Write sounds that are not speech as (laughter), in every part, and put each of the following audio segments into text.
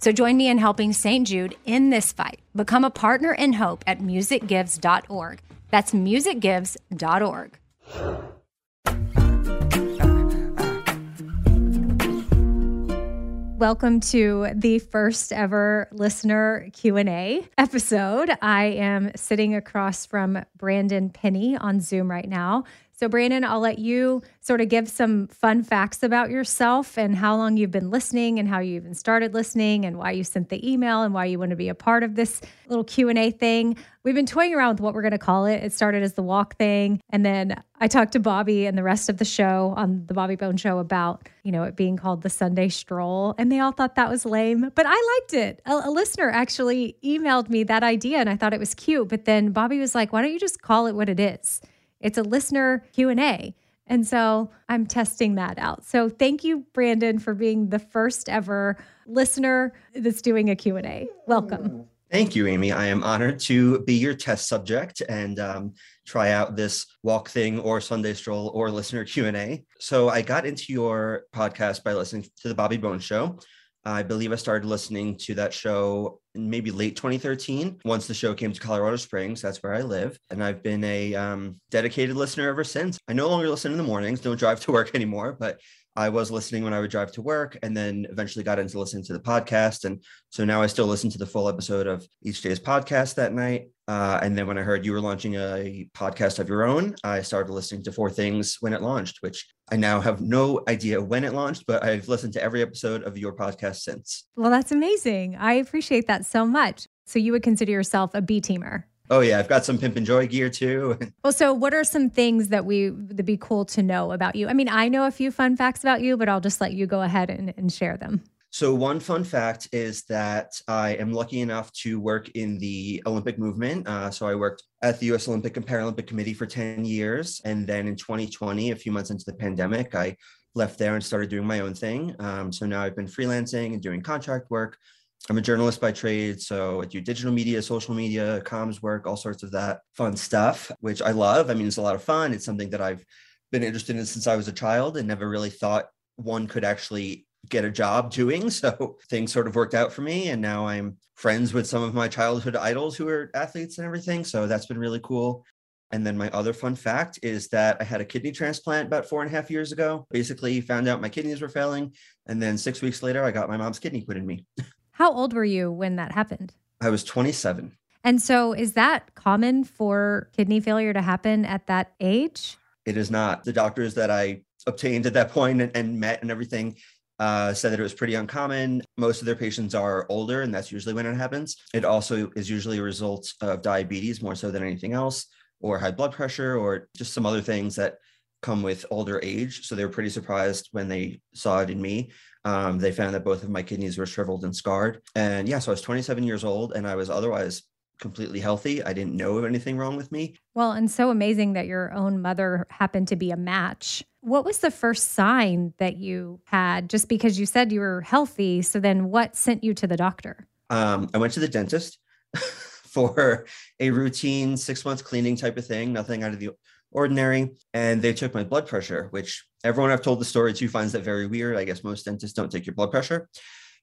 So join me in helping St. Jude in this fight. Become a partner in hope at musicgives.org. That's musicgives.org. Welcome to the first ever listener Q&A episode. I am sitting across from Brandon Penny on Zoom right now. So, Brandon, I'll let you sort of give some fun facts about yourself and how long you've been listening and how you even started listening and why you sent the email and why you want to be a part of this little Q&A thing. We've been toying around with what we're going to call it. It started as the walk thing, and then I talked to Bobby and the rest of the show on the Bobby Bones show about, you know, it being called the Sunday stroll, and they all thought that was lame, but I liked it. A, a listener actually emailed me that idea and I thought it was cute, but then Bobby was like, "Why don't you just call it what it is?" It's a listener Q&A. And so I'm testing that out. So thank you Brandon for being the first ever listener that's doing a Q&A. Welcome. Thank you, Amy. I am honored to be your test subject and um, try out this walk thing or Sunday stroll or listener Q&A. So I got into your podcast by listening to the Bobby Bones Show. I believe I started listening to that show maybe late 2013 once the show came to Colorado Springs. That's where I live. And I've been a um, dedicated listener ever since. I no longer listen in the mornings, don't drive to work (laughs) anymore, but I was listening when I would drive to work and then eventually got into listening to the podcast. And so now I still listen to the full episode of each day's podcast that night. Uh, and then when I heard you were launching a podcast of your own, I started listening to Four Things when it launched, which I now have no idea when it launched, but I've listened to every episode of your podcast since. Well, that's amazing. I appreciate that so much. So you would consider yourself a B teamer? Oh yeah, I've got some pimp and joy gear too. (laughs) well, so what are some things that we would be cool to know about you? I mean, I know a few fun facts about you, but I'll just let you go ahead and, and share them. So, one fun fact is that I am lucky enough to work in the Olympic movement. Uh, so, I worked at the US Olympic and Paralympic Committee for 10 years. And then in 2020, a few months into the pandemic, I left there and started doing my own thing. Um, so, now I've been freelancing and doing contract work I'm a journalist by trade, so I do digital media, social media, comms work, all sorts of that fun stuff, which I love. I mean, it's a lot of fun. It's something that I've been interested in since I was a child and never really thought one could actually get a job doing. (laughs) So things sort of worked out for me. And now I'm friends with some of my childhood idols who are athletes and everything. So that's been really cool. And then my other fun fact is that I had a kidney transplant about four and a half years ago. Basically, found out my kidneys were failing. And then six weeks later, I got my mom's kidney put in me. (laughs) How old were you when that happened? I was 27. And so, is that common for kidney failure to happen at that age? It is not. The doctors that I obtained at that point and, and met and everything uh, said that it was pretty uncommon. Most of their patients are older, and that's usually when it happens. It also is usually a result of diabetes more so than anything else, or high blood pressure, or just some other things that come with older age. So they were pretty surprised when they saw it in me. Um, they found that both of my kidneys were shriveled and scarred. And yeah, so I was 27 years old and I was otherwise completely healthy. I didn't know of anything wrong with me. Well, and so amazing that your own mother happened to be a match. What was the first sign that you had just because you said you were healthy? So then what sent you to the doctor? Um, I went to the dentist (laughs) for a routine six months cleaning type of thing, nothing out of the ordinary. And they took my blood pressure, which everyone I've told the story to finds that very weird. I guess most dentists don't take your blood pressure,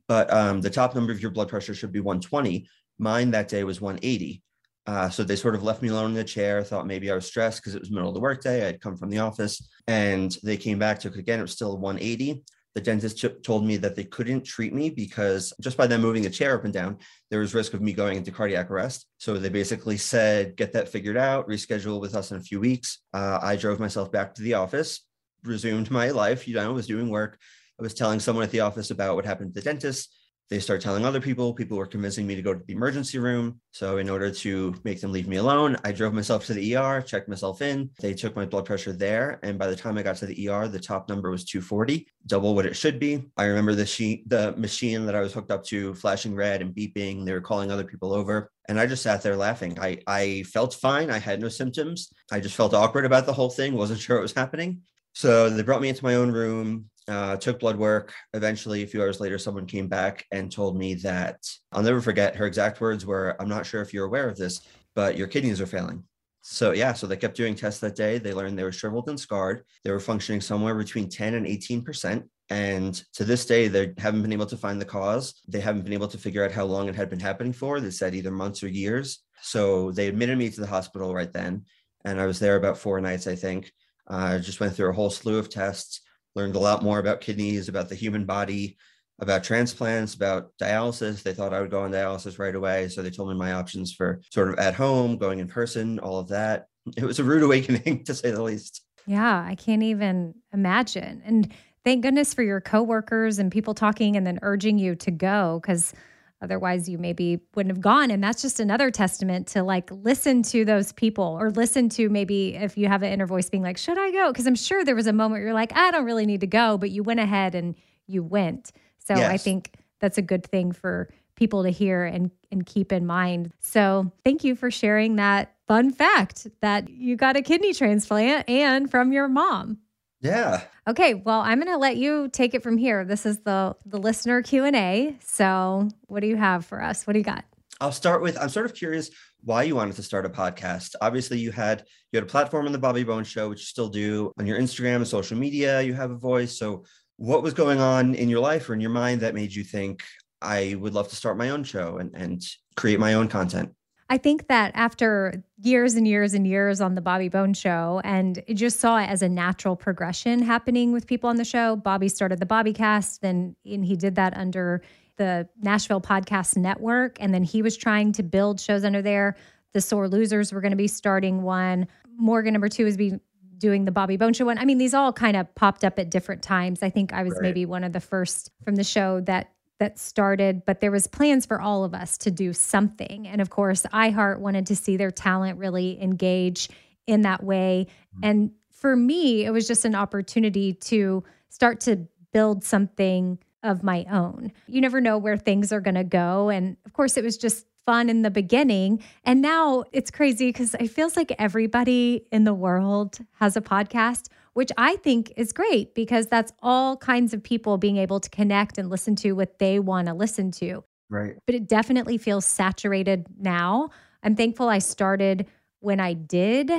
but um, the top number of your blood pressure should be 120. Mine that day was 180. Uh, so they sort of left me alone in the chair, thought maybe I was stressed because it was middle of the workday. I had come from the office and they came back, took again. It was still 180. The dentist told me that they couldn't treat me because just by them moving the chair up and down, there was risk of me going into cardiac arrest. So they basically said, get that figured out, reschedule with us in a few weeks. Uh, I drove myself back to the office, resumed my life. You know, I was doing work. I was telling someone at the office about what happened to the dentist. They start telling other people. People were convincing me to go to the emergency room. So in order to make them leave me alone i drove myself to the er checked myself in. They took my blood pressure there. And by the time i got to the er the top number was 240 double what it should be. I remember the sheet the machine that i was hooked up to flashing red and beeping. They were calling other people over. And i just sat there laughing. I i felt fine. I had no symptoms. I just felt awkward about the whole thing. Wasn't sure what was happening so they brought me into my own room uh, took blood work. Eventually, a few hours later, someone came back and told me that I'll never forget her exact words were, I'm not sure if you're aware of this, but your kidneys are failing. So, yeah, so they kept doing tests that day. They learned they were shriveled and scarred. They were functioning somewhere between 10 and 18%. And to this day, they haven't been able to find the cause. They haven't been able to figure out how long it had been happening for. They said either months or years. So they admitted me to the hospital right then. And I was there about four nights, I think. I just went through a whole slew of tests learned a lot more about kidneys, about the human body, about transplants, about dialysis. They thought I would go on dialysis right away. So they told me my options for sort of at home, going in person, all of that. It was a rude (laughs) awakening to say the least. Yeah, I can't even imagine. And thank goodness for your coworkers and people talking and then urging you to go because Otherwise, you maybe wouldn't have gone. And that's just another testament to like listen to those people or listen to maybe if you have an inner voice being like, should I go? Because I'm sure there was a moment where you're like, I don't really need to go, but you went ahead and you went. So yes. I think that's a good thing for people to hear and, and keep in mind. So thank you for sharing that fun fact that you got a kidney transplant and from your mom. Yeah. Okay, well, I'm going to let you take it from here. This is the the listener Q&A. So, what do you have for us? What do you got? I'll start with I'm sort of curious why you wanted to start a podcast. Obviously, you had you had a platform on the Bobby Bones show, which you still do on your Instagram and social media. You have a voice. So, what was going on in your life or in your mind that made you think I would love to start my own show and and create my own content? I think that after years and years and years on the Bobby Bones show, and just saw it as a natural progression happening with people on the show. Bobby started the Bobbycast, then and he did that under the Nashville Podcast Network, and then he was trying to build shows under there. The Sore Losers were going to be starting one. Morgan number two is be doing the Bobby Bones show one. I mean, these all kind of popped up at different times. I think I was right. maybe one of the first from the show that that started, but there was plans for all of us to do something. And of course, iHeart wanted to see their talent really engage in that way. Mm-hmm. And for me, it was just an opportunity to start to build something of my own. You never know where things are going to go. And of course, it was just fun in the beginning. And now it's crazy because it feels like everybody in the world has a podcast which I think is great because that's all kinds of people being able to connect and listen to what they want to listen to. Right. But it definitely feels saturated now. I'm thankful I started when I did.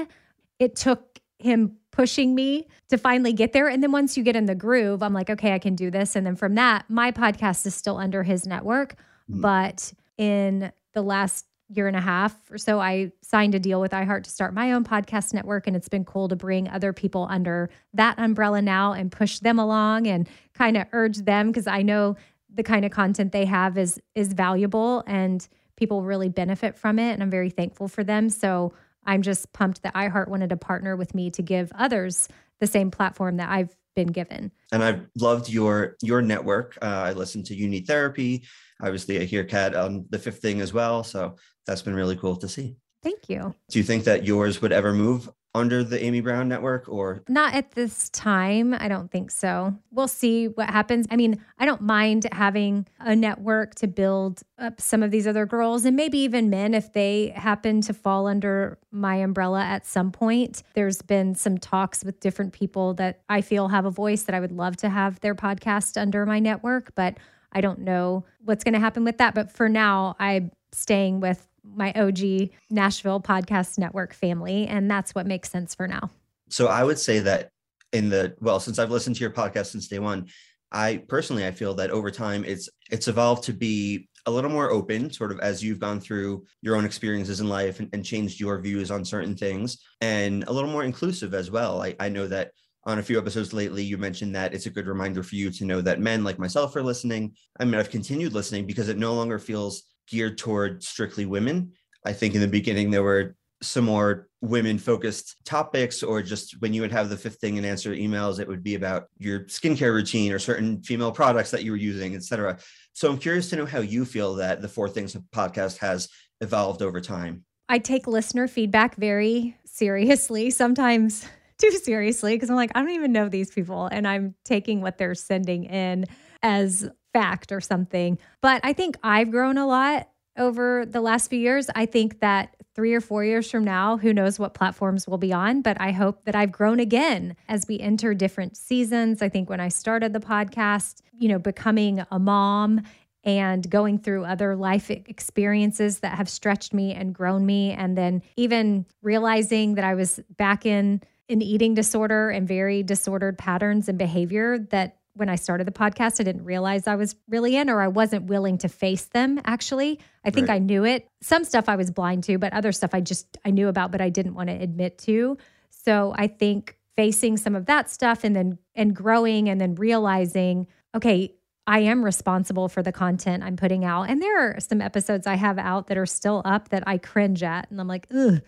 It took him pushing me to finally get there. And then once you get in the groove, I'm like, okay, I can do this. And then from that, my podcast is still under his network. Mm. But in the last year and a half or so, I signed a deal with iHeart to start my own podcast network. And it's been cool to bring other people under that umbrella now and push them along and kind of urge them because I know the kind of content they have is is valuable and people really benefit from it. And I'm very thankful for them. So I'm just pumped that iHeart wanted to partner with me to give others the same platform that I've been given. And I've loved your your network. Uh, I listened to You Need Therapy. Obviously, I hear Kat on the fifth thing as well. So that's been really cool to see. Thank you. Do you think that yours would ever move under the Amy Brown network or not at this time? I don't think so. We'll see what happens. I mean, I don't mind having a network to build up some of these other girls and maybe even men if they happen to fall under my umbrella at some point. There's been some talks with different people that I feel have a voice that I would love to have their podcast under my network, but I don't know what's going to happen with that. But for now, I'm staying with my OG Nashville Podcast Network family. And that's what makes sense for now. So I would say that in the, well, since I've listened to your podcast since day one, I personally, I feel that over time it's, it's evolved to be a little more open, sort of as you've gone through your own experiences in life and, and changed your views on certain things and a little more inclusive as well. I, I know that on a few episodes lately, you mentioned that it's a good reminder for you to know that men like myself are listening. I mean, I've continued listening because it no longer feels geared toward strictly women. I think in the beginning there were some more women focused topics or just when you would have the fifth thing and answer emails it would be about your skincare routine or certain female products that you were using etc so i'm curious to know how you feel that the four things podcast has evolved over time i take listener feedback very seriously sometimes (laughs) too seriously because i'm like i don't even know these people and i'm taking what they're sending in as fact or something. But I think I've grown a lot over the last few years. I think that three or four years from now, who knows what platforms we'll be on, but I hope that I've grown again as we enter different seasons. I think when I started the podcast, you know, becoming a mom and going through other life experiences that have stretched me and grown me and then even realizing that I was back in an eating disorder and very disordered patterns and behavior that when I started the podcast, I didn't realize I was really in, or I wasn't willing to face them. Actually, I think right. I knew it. Some stuff I was blind to, but other stuff I just I knew about, but I didn't want to admit to. So I think facing some of that stuff and then and growing and then realizing, okay, I am responsible for the content I'm putting out. And there are some episodes I have out that are still up that I cringe at, and I'm like, ugh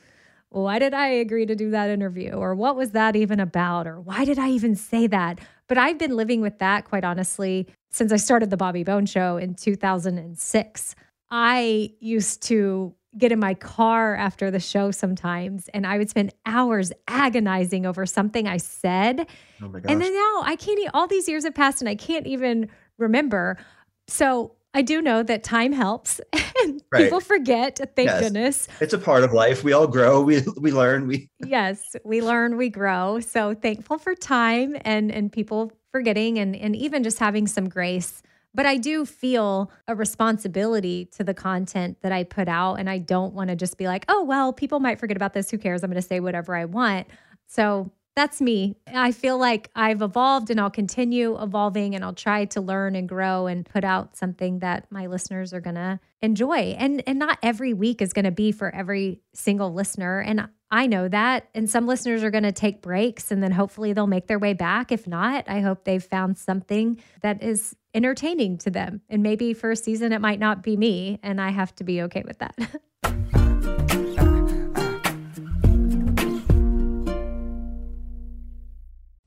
why did I agree to do that interview? Or what was that even about? Or why did I even say that? But I've been living with that, quite honestly, since I started the Bobby Bones Show in 2006. I used to get in my car after the show sometimes and I would spend hours agonizing over something I said. Oh and then now I can't, all these years have passed and I can't even remember. So I do know that time helps (laughs) and right. people forget. Thank yes. goodness. It's a part of life. We all grow, we we learn, we (laughs) Yes, we learn, we grow. So thankful for time and and people forgetting and and even just having some grace. But I do feel a responsibility to the content that I put out and I don't want to just be like, "Oh, well, people might forget about this. Who cares? I'm going to say whatever I want." So that's me. I feel like I've evolved and I'll continue evolving and I'll try to learn and grow and put out something that my listeners are going to enjoy. And and not every week is going to be for every single listener and I know that and some listeners are going to take breaks and then hopefully they'll make their way back. If not, I hope they've found something that is entertaining to them. And maybe for a season it might not be me and I have to be okay with that. (laughs)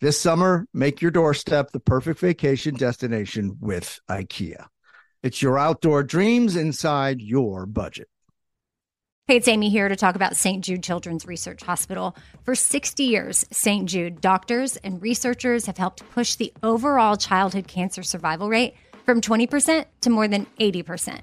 This summer, make your doorstep the perfect vacation destination with IKEA. It's your outdoor dreams inside your budget. Hey, it's Amy here to talk about St. Jude Children's Research Hospital. For 60 years, St. Jude doctors and researchers have helped push the overall childhood cancer survival rate from 20% to more than 80%.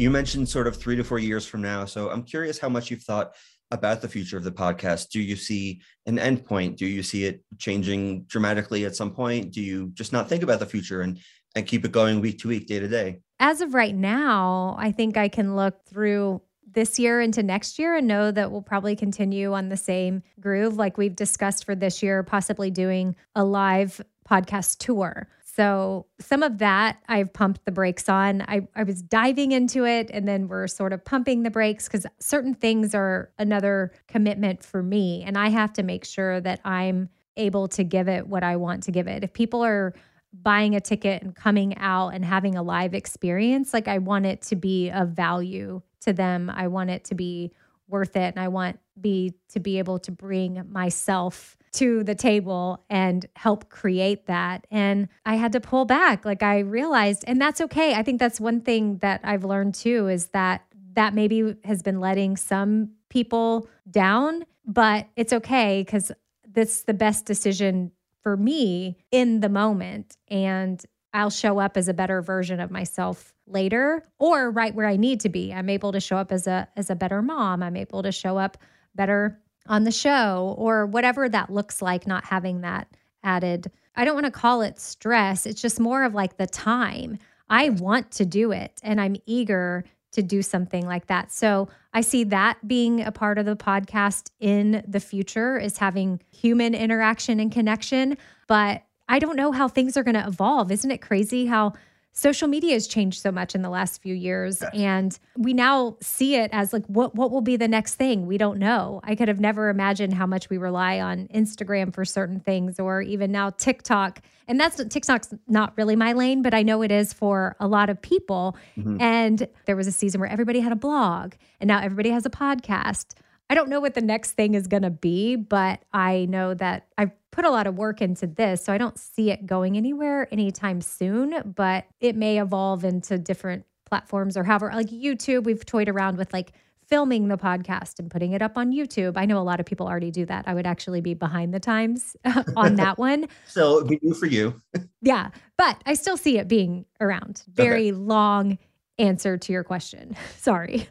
You mentioned sort of three to four years from now. So I'm curious how much you've thought about the future of the podcast. Do you see an endpoint? Do you see it changing dramatically at some point? Do you just not think about the future and and keep it going week to week, day to day? As of right now, I think I can look through this year into next year and know that we'll probably continue on the same groove like we've discussed for this year, possibly doing a live podcast tour. So some of that I've pumped the brakes on. I, I was diving into it and then we're sort of pumping the brakes because certain things are another commitment for me. And I have to make sure that I'm able to give it what I want to give it. If people are buying a ticket and coming out and having a live experience, like I want it to be of value to them. I want it to be worth it. And I want be to be able to bring myself to the table and help create that. And I had to pull back. Like I realized, and that's okay. I think that's one thing that I've learned too is that that maybe has been letting some people down, but it's okay because that's the best decision for me in the moment. And I'll show up as a better version of myself later or right where I need to be. I'm able to show up as a as a better mom. I'm able to show up better on the show or whatever that looks like, not having that added. I don't want to call it stress. It's just more of like the time. I want to do it and I'm eager to do something like that. So I see that being a part of the podcast in the future is having human interaction and connection. But I don't know how things are going to evolve. Isn't it crazy how social media has changed so much in the last few years and we now see it as like what what will be the next thing? We don't know. I could have never imagined how much we rely on instagram for certain things or even now tiktok. And that's tiktok's not really my lane but i know it is for a lot of people. Mm-hmm. and there was a season where everybody had a blog and now everybody has a podcast. I don't know what the next thing is going to be, but I know that I've put a lot of work into this. So I don't see it going anywhere anytime soon, but it may evolve into different platforms or however, like YouTube, we've toyed around with like filming the podcast and putting it up on YouTube. I know a lot of people already do that. I would actually be behind the times (laughs) on that one. (laughs) so it'd be new for you. (laughs) yeah. But I still see it being around. Very okay. long answer to your question. Sorry.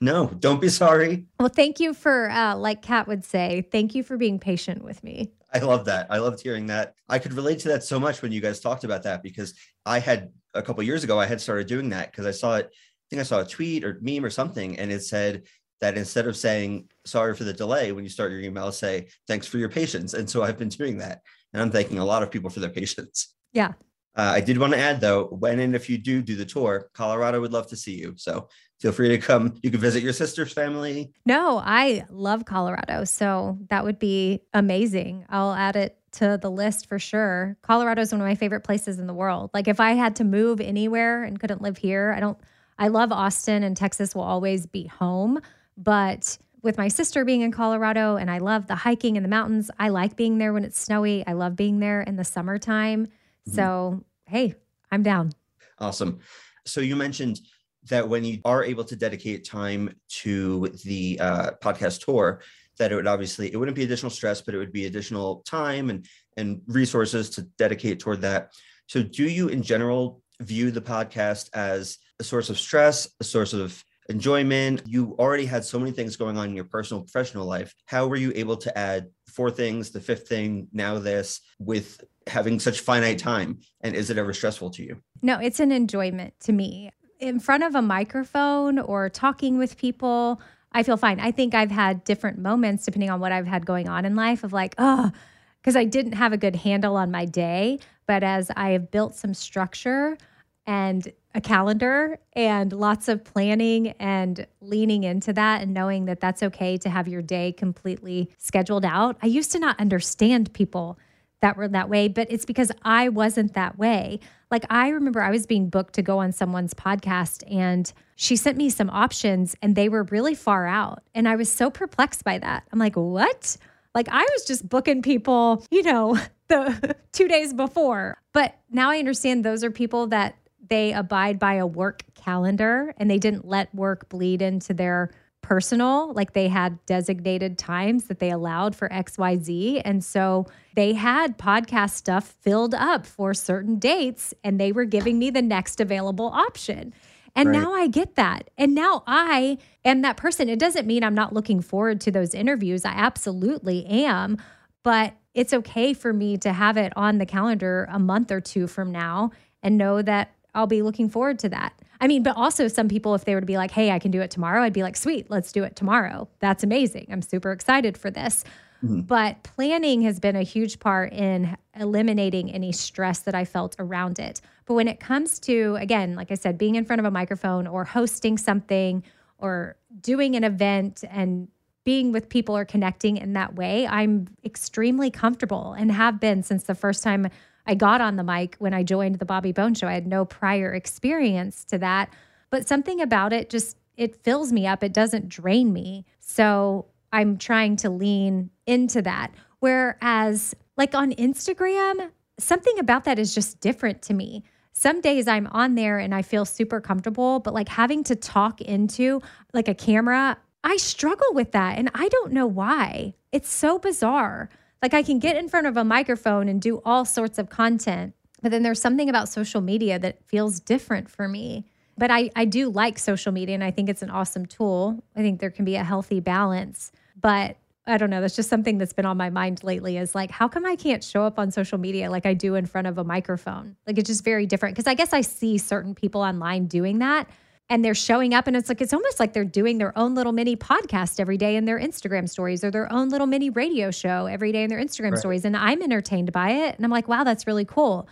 No, don't be sorry. Well, thank you for, uh, like Kat would say, thank you for being patient with me. I love that. I loved hearing that. I could relate to that so much when you guys talked about that because I had a couple years ago, I had started doing that because I saw it. I think I saw a tweet or meme or something, and it said that instead of saying sorry for the delay when you start your email, say thanks for your patience. And so I've been doing that, and I'm thanking a lot of people for their patience. Yeah. Uh, I did want to add though, when and if you do do the tour, Colorado would love to see you. So feel free to come. You can visit your sister's family. No, I love Colorado. So that would be amazing. I'll add it to the list for sure. Colorado is one of my favorite places in the world. Like if I had to move anywhere and couldn't live here, I don't, I love Austin and Texas will always be home. But with my sister being in Colorado and I love the hiking in the mountains, I like being there when it's snowy. I love being there in the summertime. Mm-hmm. So, hey, I'm down. Awesome. So you mentioned that when you are able to dedicate time to the uh, podcast tour, that it would obviously it wouldn't be additional stress, but it would be additional time and and resources to dedicate toward that. So, do you in general view the podcast as a source of stress, a source of enjoyment? You already had so many things going on in your personal professional life. How were you able to add four things, the fifth thing, now this, with having such finite time? And is it ever stressful to you? No, it's an enjoyment to me in front of a microphone or talking with people, I feel fine. I think I've had different moments depending on what I've had going on in life of like, oh, because I didn't have a good handle on my day. But as I have built some structure and a calendar and lots of planning and leaning into that and knowing that that's okay to have your day completely scheduled out. I used to not understand people that were that way, but it's because I wasn't that way. Like I remember I was being booked to go on someone's podcast and she sent me some options and they were really far out. And I was so perplexed by that. I'm like, what? Like I was just booking people, you know, (laughs) the (laughs) two days before. But now I understand those are people that they abide by a work calendar and they didn't let work bleed into their personal, like they had designated times that they allowed for XYZ. And so they had podcast stuff filled up for certain dates and they were giving me the next available option. And right. now I get that. And now I am that person. It doesn't mean I'm not looking forward to those interviews. I absolutely am. But it's okay for me to have it on the calendar a month or two from now and know that I'll be looking forward to that. I mean, but also some people, if they were to be like, hey, I can do it tomorrow, I'd be like, sweet, let's do it tomorrow. That's amazing. I'm super excited for this. Mm-hmm. But planning has been a huge part in eliminating any stress that I felt around it. But when it comes to, again, like I said, being in front of a microphone or hosting something or doing an event and being with people or connecting in that way, I'm extremely comfortable and have been since the first time I got on the mic when I joined the Bobby Bones Show. I had no prior experience to that, but something about it just it fills me up. It doesn't drain me. So I'm trying to lean into that. Whereas, like on Instagram, something about that is just different to me. Some days I'm on there and I feel super comfortable, but like having to talk into like a camera, I struggle with that. And I don't know why. It's so bizarre. Like I can get in front of a microphone and do all sorts of content, but then there's something about social media that feels different for me. But I, I do like social media and I think it's an awesome tool. I think there can be a healthy balance. But I don't know, that's just something that's been on my mind lately is like, how come I can't show up on social media like I do in front of a microphone? Like it's just very different. Cause I guess I see certain people online doing that and they're showing up and it's like it's almost like they're doing their own little mini podcast every day in their Instagram stories or their own little mini radio show every day in their Instagram right. stories and I'm entertained by it and I'm like wow that's really cool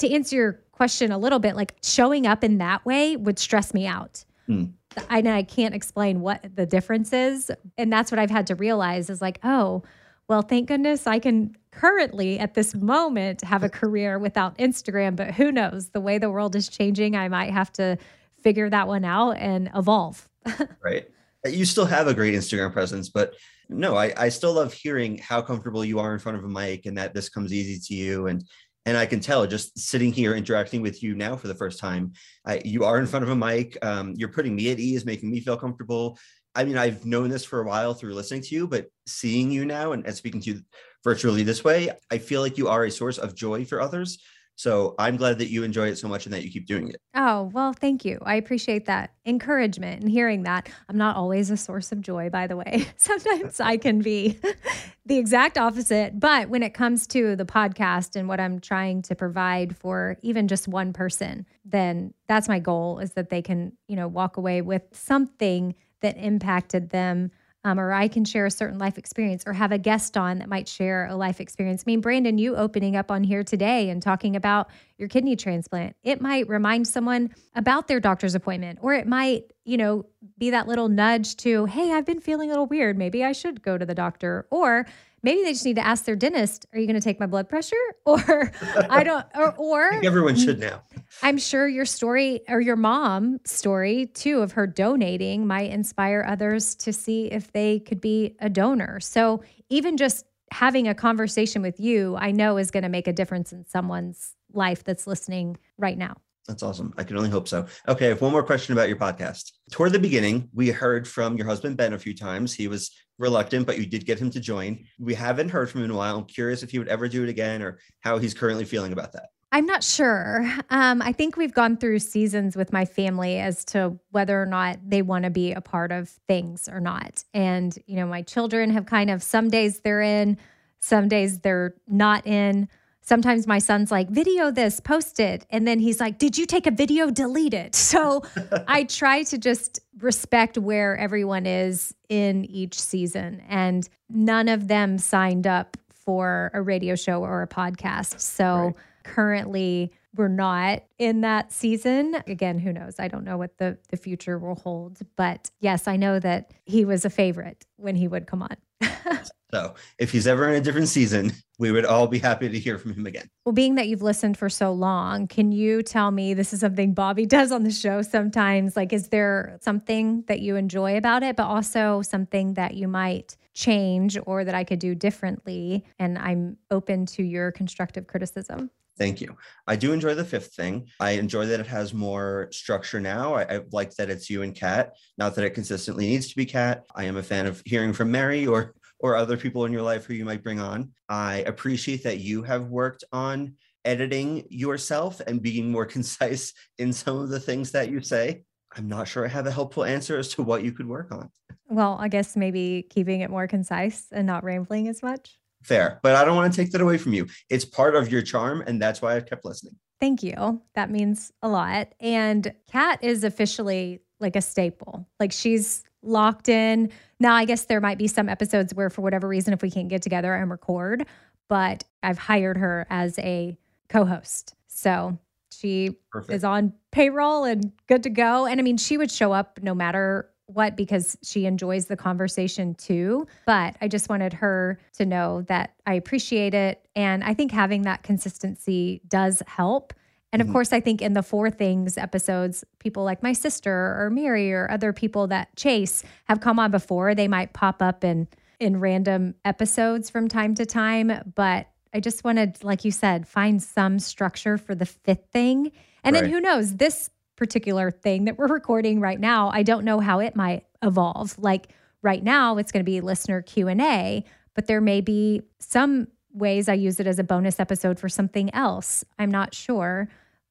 to answer your question a little bit, like showing up in that way would stress me out. Hmm. I, I can't explain what the difference is. And that's what I've had to realize is like, oh, well, thank goodness I can currently at this moment have a career without Instagram, but who knows? The way the world is changing, I might have to figure that one out and evolve. (laughs) right. You still have a great Instagram presence, but no, I, I still love hearing how comfortable you are in front of a mic and that this comes easy to you. And and I can tell just sitting here interacting with you now for the first time, I, you are in front of a mic. Um, you're putting me at ease, making me feel comfortable. I mean, I've known this for a while through listening to you, but seeing you now and, and speaking to you virtually this way, I feel like you are a source of joy for others. So I'm glad that you enjoy it so much and that you keep doing it. Oh, well, thank you. I appreciate that encouragement and hearing that. I'm not always a source of joy, by the way. (laughs) Sometimes I can be (laughs) the exact opposite. But when it comes to the podcast and what I'm trying to provide for even just one person, then that's my goal is that they can, you know, walk away with something that impacted them um, or I can share a certain life experience or have a guest on that might share a life experience. I mean, Brandon, you opening up on here today and talking about your kidney transplant, it might remind someone about their doctor's appointment, or it might, you know, be that little nudge to, hey, I've been feeling a little weird. Maybe I should go to the doctor. Or maybe they just need to ask their dentist, are you going to take my blood pressure? (laughs) Or I (laughs) don't, or, or everyone should (laughs) now. I'm sure your story or your mom story too of her donating might inspire others to see if they could be a donor. So even just having a conversation with you, I know is going to make a difference in someone's life that's listening right now. That's awesome. I can only hope so. Okay, I have one more question about your podcast. Toward the beginning, we heard from your husband Ben a few times. He was reluctant, but you did get him to join. We haven't heard from him in a while. I'm curious if he would ever do it again or how he's currently feeling about that. I'm not sure. Um, I think we've gone through seasons with my family as to whether or not they want to be a part of things or not. And, you know, my children have kind of some days they're in, some days they're not in sometimes my son's like, video this, post it. And then he's like, did you take a video? Delete it. (laughs) So (laughs) I try to just respect where everyone is in each season. And none of them signed up for a radio show or a podcast. So right. currently, we're not in that season. Again, who knows? I don't know what the, the future will hold. But yes, I know that he was a favorite when he would come on. (laughs) So if he's ever in a different season, we would all be happy to hear from him again. Well, being that you've listened for so long, can you tell me this is something Bobby (laughs) does on the show sometimes? Like, is there something that you enjoy about it, but also something that you might change or that I could do differently? And I'm open to your constructive criticism. Thank you. I do enjoy the fifth thing. I enjoy that it has more structure now. I, I, like that it's you and Kat, not that it consistently needs to be Kat. I am a fan of hearing from Mary or or other people in your life who you might bring on. I appreciate that you have worked on editing yourself and being more (laughs) concise in some of the things that you say. I'm not sure I have a helpful answer as to what you could work on. Well, I guess maybe keeping it more concise and not rambling as much. Fair, but I don't want to take that away from you. It's part of your charm, and that's why I've kept listening. Thank you. That means a lot. And Kat is officially like a staple. Like she's locked in. Now, I guess there might be some episodes where, for whatever reason, if we can't get together and record, but I've hired her as a co host. So she Perfect. is on payroll and good to go. And I mean, she would show up no matter what because she enjoys the conversation too. But I just wanted her to know that I appreciate it. And I think having that consistency does help and of mm-hmm. course, I think in the Four Things episodes, people like my sister or Mary or other people that Chase have come on before. They might pop up in in random episodes from time to time, but I just wanted, like you said, find some structure for the fifth thing. And right. then who knows, this particular thing that we're (laughs) recording right now, I don't know how it might evolve. Like right now, it's going to be listener Q&A, but there may be some ways I use it as a bonus episode for something else. I'm not sure.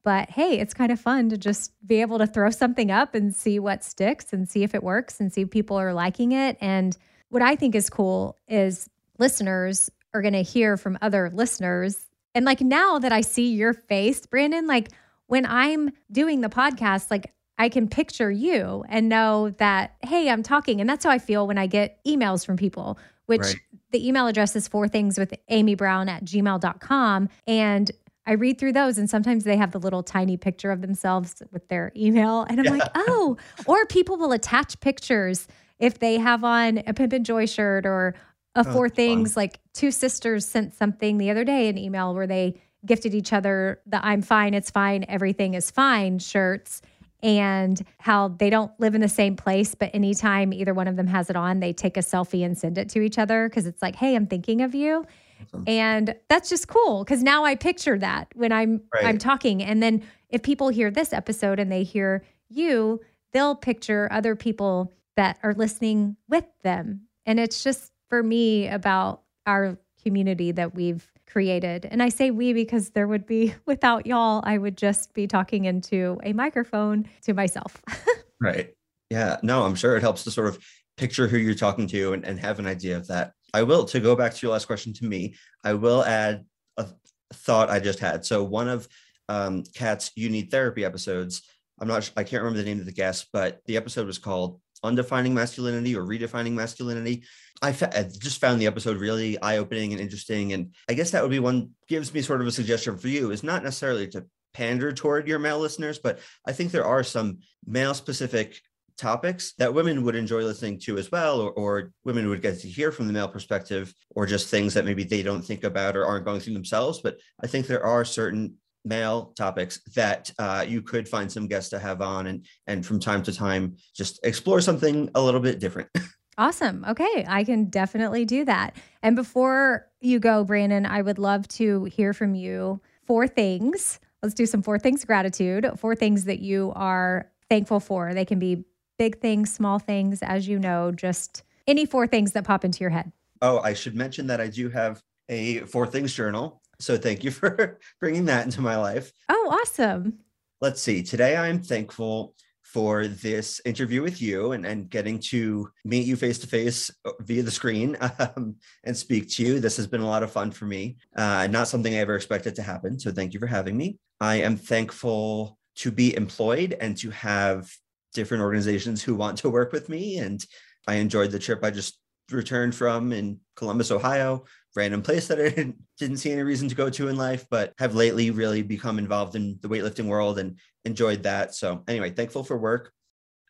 But hey, it's kind of fun to just be able to throw something up and see what sticks and see if it works and see if people are liking it. And what I think is cool is listeners are going to hear from other listeners. And like now that I see your face, Brandon, like when I'm doing the podcast, like I can picture you and know that, hey, I'm talking. And that's how I feel when I get emails from people, which right. the email address is four things with Amy Brown at gmail.com. And I read through those and sometimes they have the little tiny picture of themselves with their email. And I'm yeah. like, oh, (laughs) or people will attach pictures if they have on a Pimp and Joy shirt or a oh, Four Things. Like two sisters sent something the other day, an email where they gifted each other the I'm fine, it's fine, everything is fine shirts and how they don't live in the same place, but anytime either one of them has it on, they take a selfie and send it to each other because it's like, hey, I'm thinking of you. Awesome. And that's just cool because now I picture that when I'm right. I'm talking. And then if people hear this episode and they hear you, they'll picture other people that are listening with them. And it's just for me about our community that we've created. And I say we because there would be, (laughs) without y'all, I would just be talking into a microphone to myself. (laughs) right. Yeah. No, I'm sure it helps to sort of picture who you're talking to and, and have an idea of that. I will, to go back to your last question to me, I will add a thought I just had. So one of um, Kat's You Need Therapy episodes, I'm not, I can't remember the name of the guest, but the episode was called Undefining Masculinity or Redefining Masculinity. I, fa- I just found the episode really eye opening and interesting. And I guess that would be one gives me sort of a suggestion for you is not necessarily to pander toward your male listeners, but I think there are some male specific topics that women would enjoy listening to as well, or, or, women would get to hear from the male perspective, or just things that maybe they don't think about or aren't going through themselves. But I think there are certain male topics that uh, you could find some guests to have on and and from time to time just explore something a little bit different. (laughs) Awesome. Okay. I can definitely do that. And before you go brandon i would love to hear from you. Four things. Let's do some four things gratitude. Four things that you are thankful for. They can be big things small things as you know just any four things that pop into your head oh i should mention that i do have a four things journal so thank you (laughs) for bringing that into my life. Oh, awesome. Let's see. Today I am thankful for this interview with you and, and getting to meet you face to face via the screen (laughs) um, and speak to you. This has been a lot of fun for me. Uh, not something I ever expected to happen. So thank you for having me. I am thankful to be employed and to have different organizations who want to work with me. And I enjoyed the trip I just returned from in Columbus, Ohio, random place that I (laughs) didn't, see any reason to go to in life, but have lately really become involved in the weightlifting world and enjoyed that. So, anyway, thankful for work.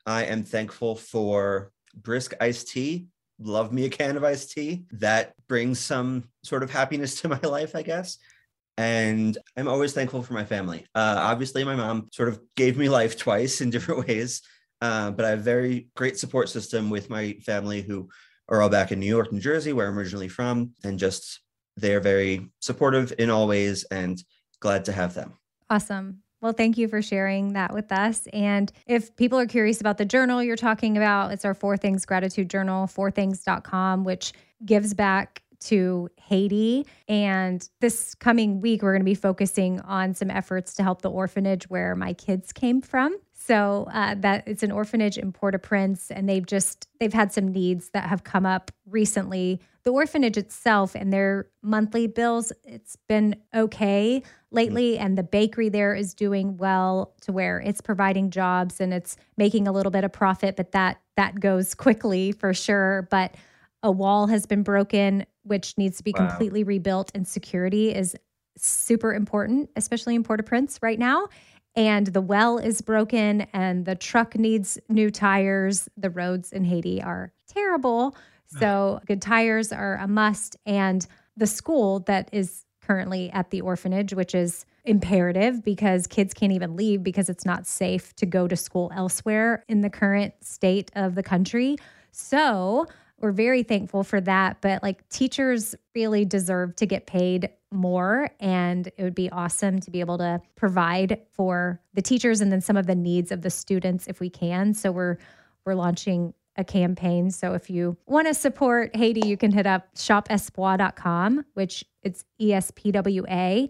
I am thankful for brisk iced tea. Love me a can of iced tea. That brings some sort of happiness to my (laughs) life, I guess. And I'm always thankful for my family. Uh, obviously, my mom sort of gave me life (laughs) twice in different ways. Uh, but I have a very great support system with my family who are all back in New York, New Jersey, where I'm originally from, and just they're very supportive in all ways and glad to have them. Awesome. Well, thank you for sharing that with us. And if people are curious about the journal you're talking about, it's our Four Things Gratitude Journal, fourthings.com, which gives back to Haiti. And this coming week, we're going to be focusing on some efforts to help the orphanage where my kids came from. So uh, that it's an orphanage in Port-au-Prince, and they've just they've had some needs that have come up recently. The orphanage itself and their monthly bills, it's been okay lately, mm-hmm. and the bakery there is doing well to where it's providing jobs and it's making a little bit of profit, but that that goes quickly for sure. But a wall has been broken, which needs to be wow. completely rebuilt, and security is super important, especially in Port-au-Prince right now and the well is broken and the truck needs new tires. The roads in Haiti are terrible. So, good tires are a must. And the school that is currently at the orphanage, which is imperative because kids can't even leave because it's not safe to go to school elsewhere in the current state of the country. So, we're very thankful for that. But like teachers really deserve to get paid more. And it would be awesome to be able to provide for the teachers and then some of the needs of the students if we can. So we're we're launching a campaign. So if you want to support Haiti, you can hit up shopespwa.com, which it's E S P W A.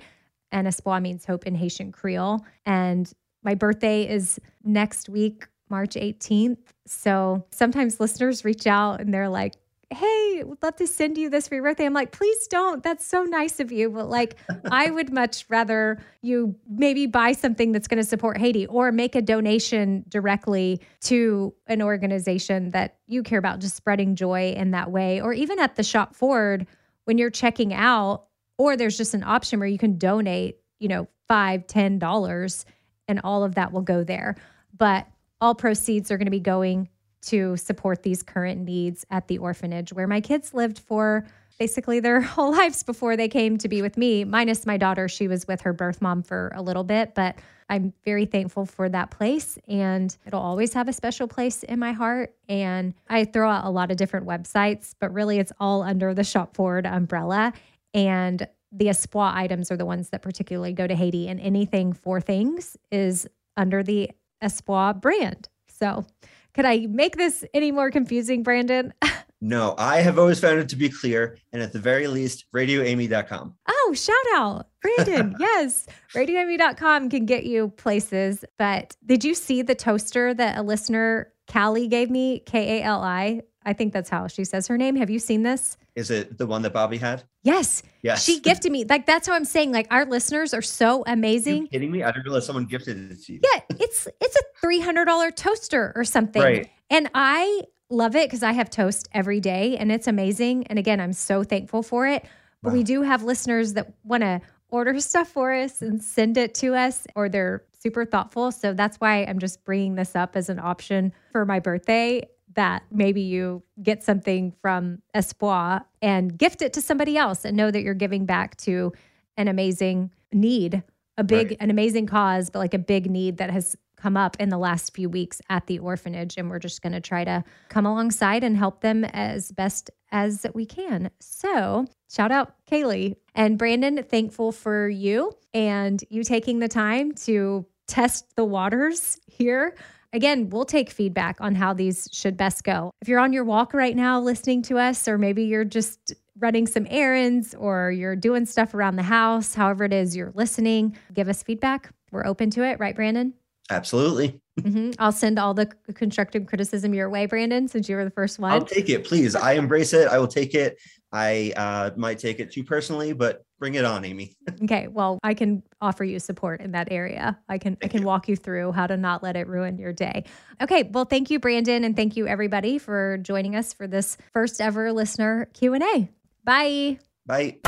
And espwa means hope in Haitian Creole. And my birthday is next week March 18th. So sometimes listeners reach out and they're like, Hey, would love to send you this for your birthday. I'm like, please don't. That's so nice of you. But like, I would much rather you maybe buy something that's going to support Haiti or make a donation directly to an organization that you care about, just spreading joy in that way. Or even at the shop Espwa, when you're checking out, or there's just an option where you can donate you know, five, ten dollars, and all of that will go there. But all proceeds are going to be going to support these current needs at the orphanage where my kids lived for basically their (laughs) whole lives before they came to be with me, minus my daughter. She was with her birth mom for a little bit, but I'm very thankful for that place and it'll always have a special place in my heart. And I throw out a lot of different websites, but really it's all under the Shop Espwa umbrella. And the Espwa items are the ones that particularly go to Haiti, and anything Four Things is under the Espwa brand. So, could I make this any more confusing, Brandon? (laughs) No, I have always found it to be clear. And at the very least, radioamy.com. Oh, shout out. Brandon, (laughs) yes. Radioamy.com can get you places. But did you see the toaster that a listener, Kali, gave me? K A L I. I think that's how she says her name. Have you seen this? Is it the one that Bobby had? Yes. Yes. She gifted me. Like that's how I'm saying. Like our listeners are so Are amazing. you kidding me? I didn't realize someone gifted it to you. Yeah, it's it's a three hundred dollar toaster or something. Right. And I love it because I have toast every day and it's amazing. And again, I'm so thankful for it. But we do have listeners that want to order (laughs) stuff for us and send it to us, or they're super thoughtful. So that's why I'm just bringing this up as an option for my birthday that maybe you get something from Espwa and gift it to somebody else and know that you're giving back to an amazing need, a big, Right. an amazing cause, but like a big need that has come up in the last few weeks at the orphanage. And we're just going to try to come alongside and help them as best as we can. So, shout out Kaylee and Brandon, thankful for you and you taking the time to test the waters here. Again, we'll take feedback on how these should best go. If you're on your walk right now listening to us, or maybe you're just running some errands or you're doing stuff around the house, however it is you're listening, give us feedback. We're open to it, right, Brandon? Absolutely. hmm I'll send all the constructive criticism your way, Brandon, since you were the first one. I'll take it, please. I embrace it. I will take it. I uh, might take it too personally, but bring it on, Amy. (laughs) Okay, well, I can offer you support in that area. I can I can you. walk you through how to not let it ruin your day. Okay, well, thank you Brandon and thank you everybody for joining us for this first ever listener Q&A. Bye. Bye.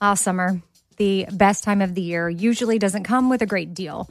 Ah, summer, the best time of the year, usually doesn't come with a great deal.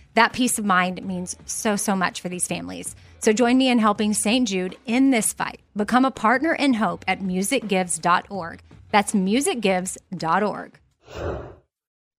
That peace of mind means so, so much for these families. So join me in helping St. Jude in this fight. Become a partner in hope at musicgives.org. That's musicgives.org.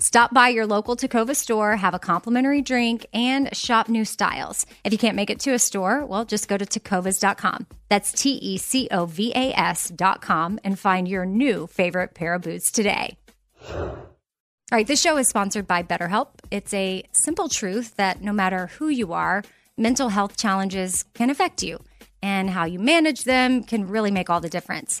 Stop by your local Tecovas store, have a complimentary drink, and shop new styles. If you can't make it to a store, well, just go to tecovas.com. That's T E C O V A S.com and find your new favorite pair of boots today. All right, this show is sponsored by BetterHelp. It's a simple truth that no matter who you are, mental health challenges can affect you, and how you manage them can really make all the difference.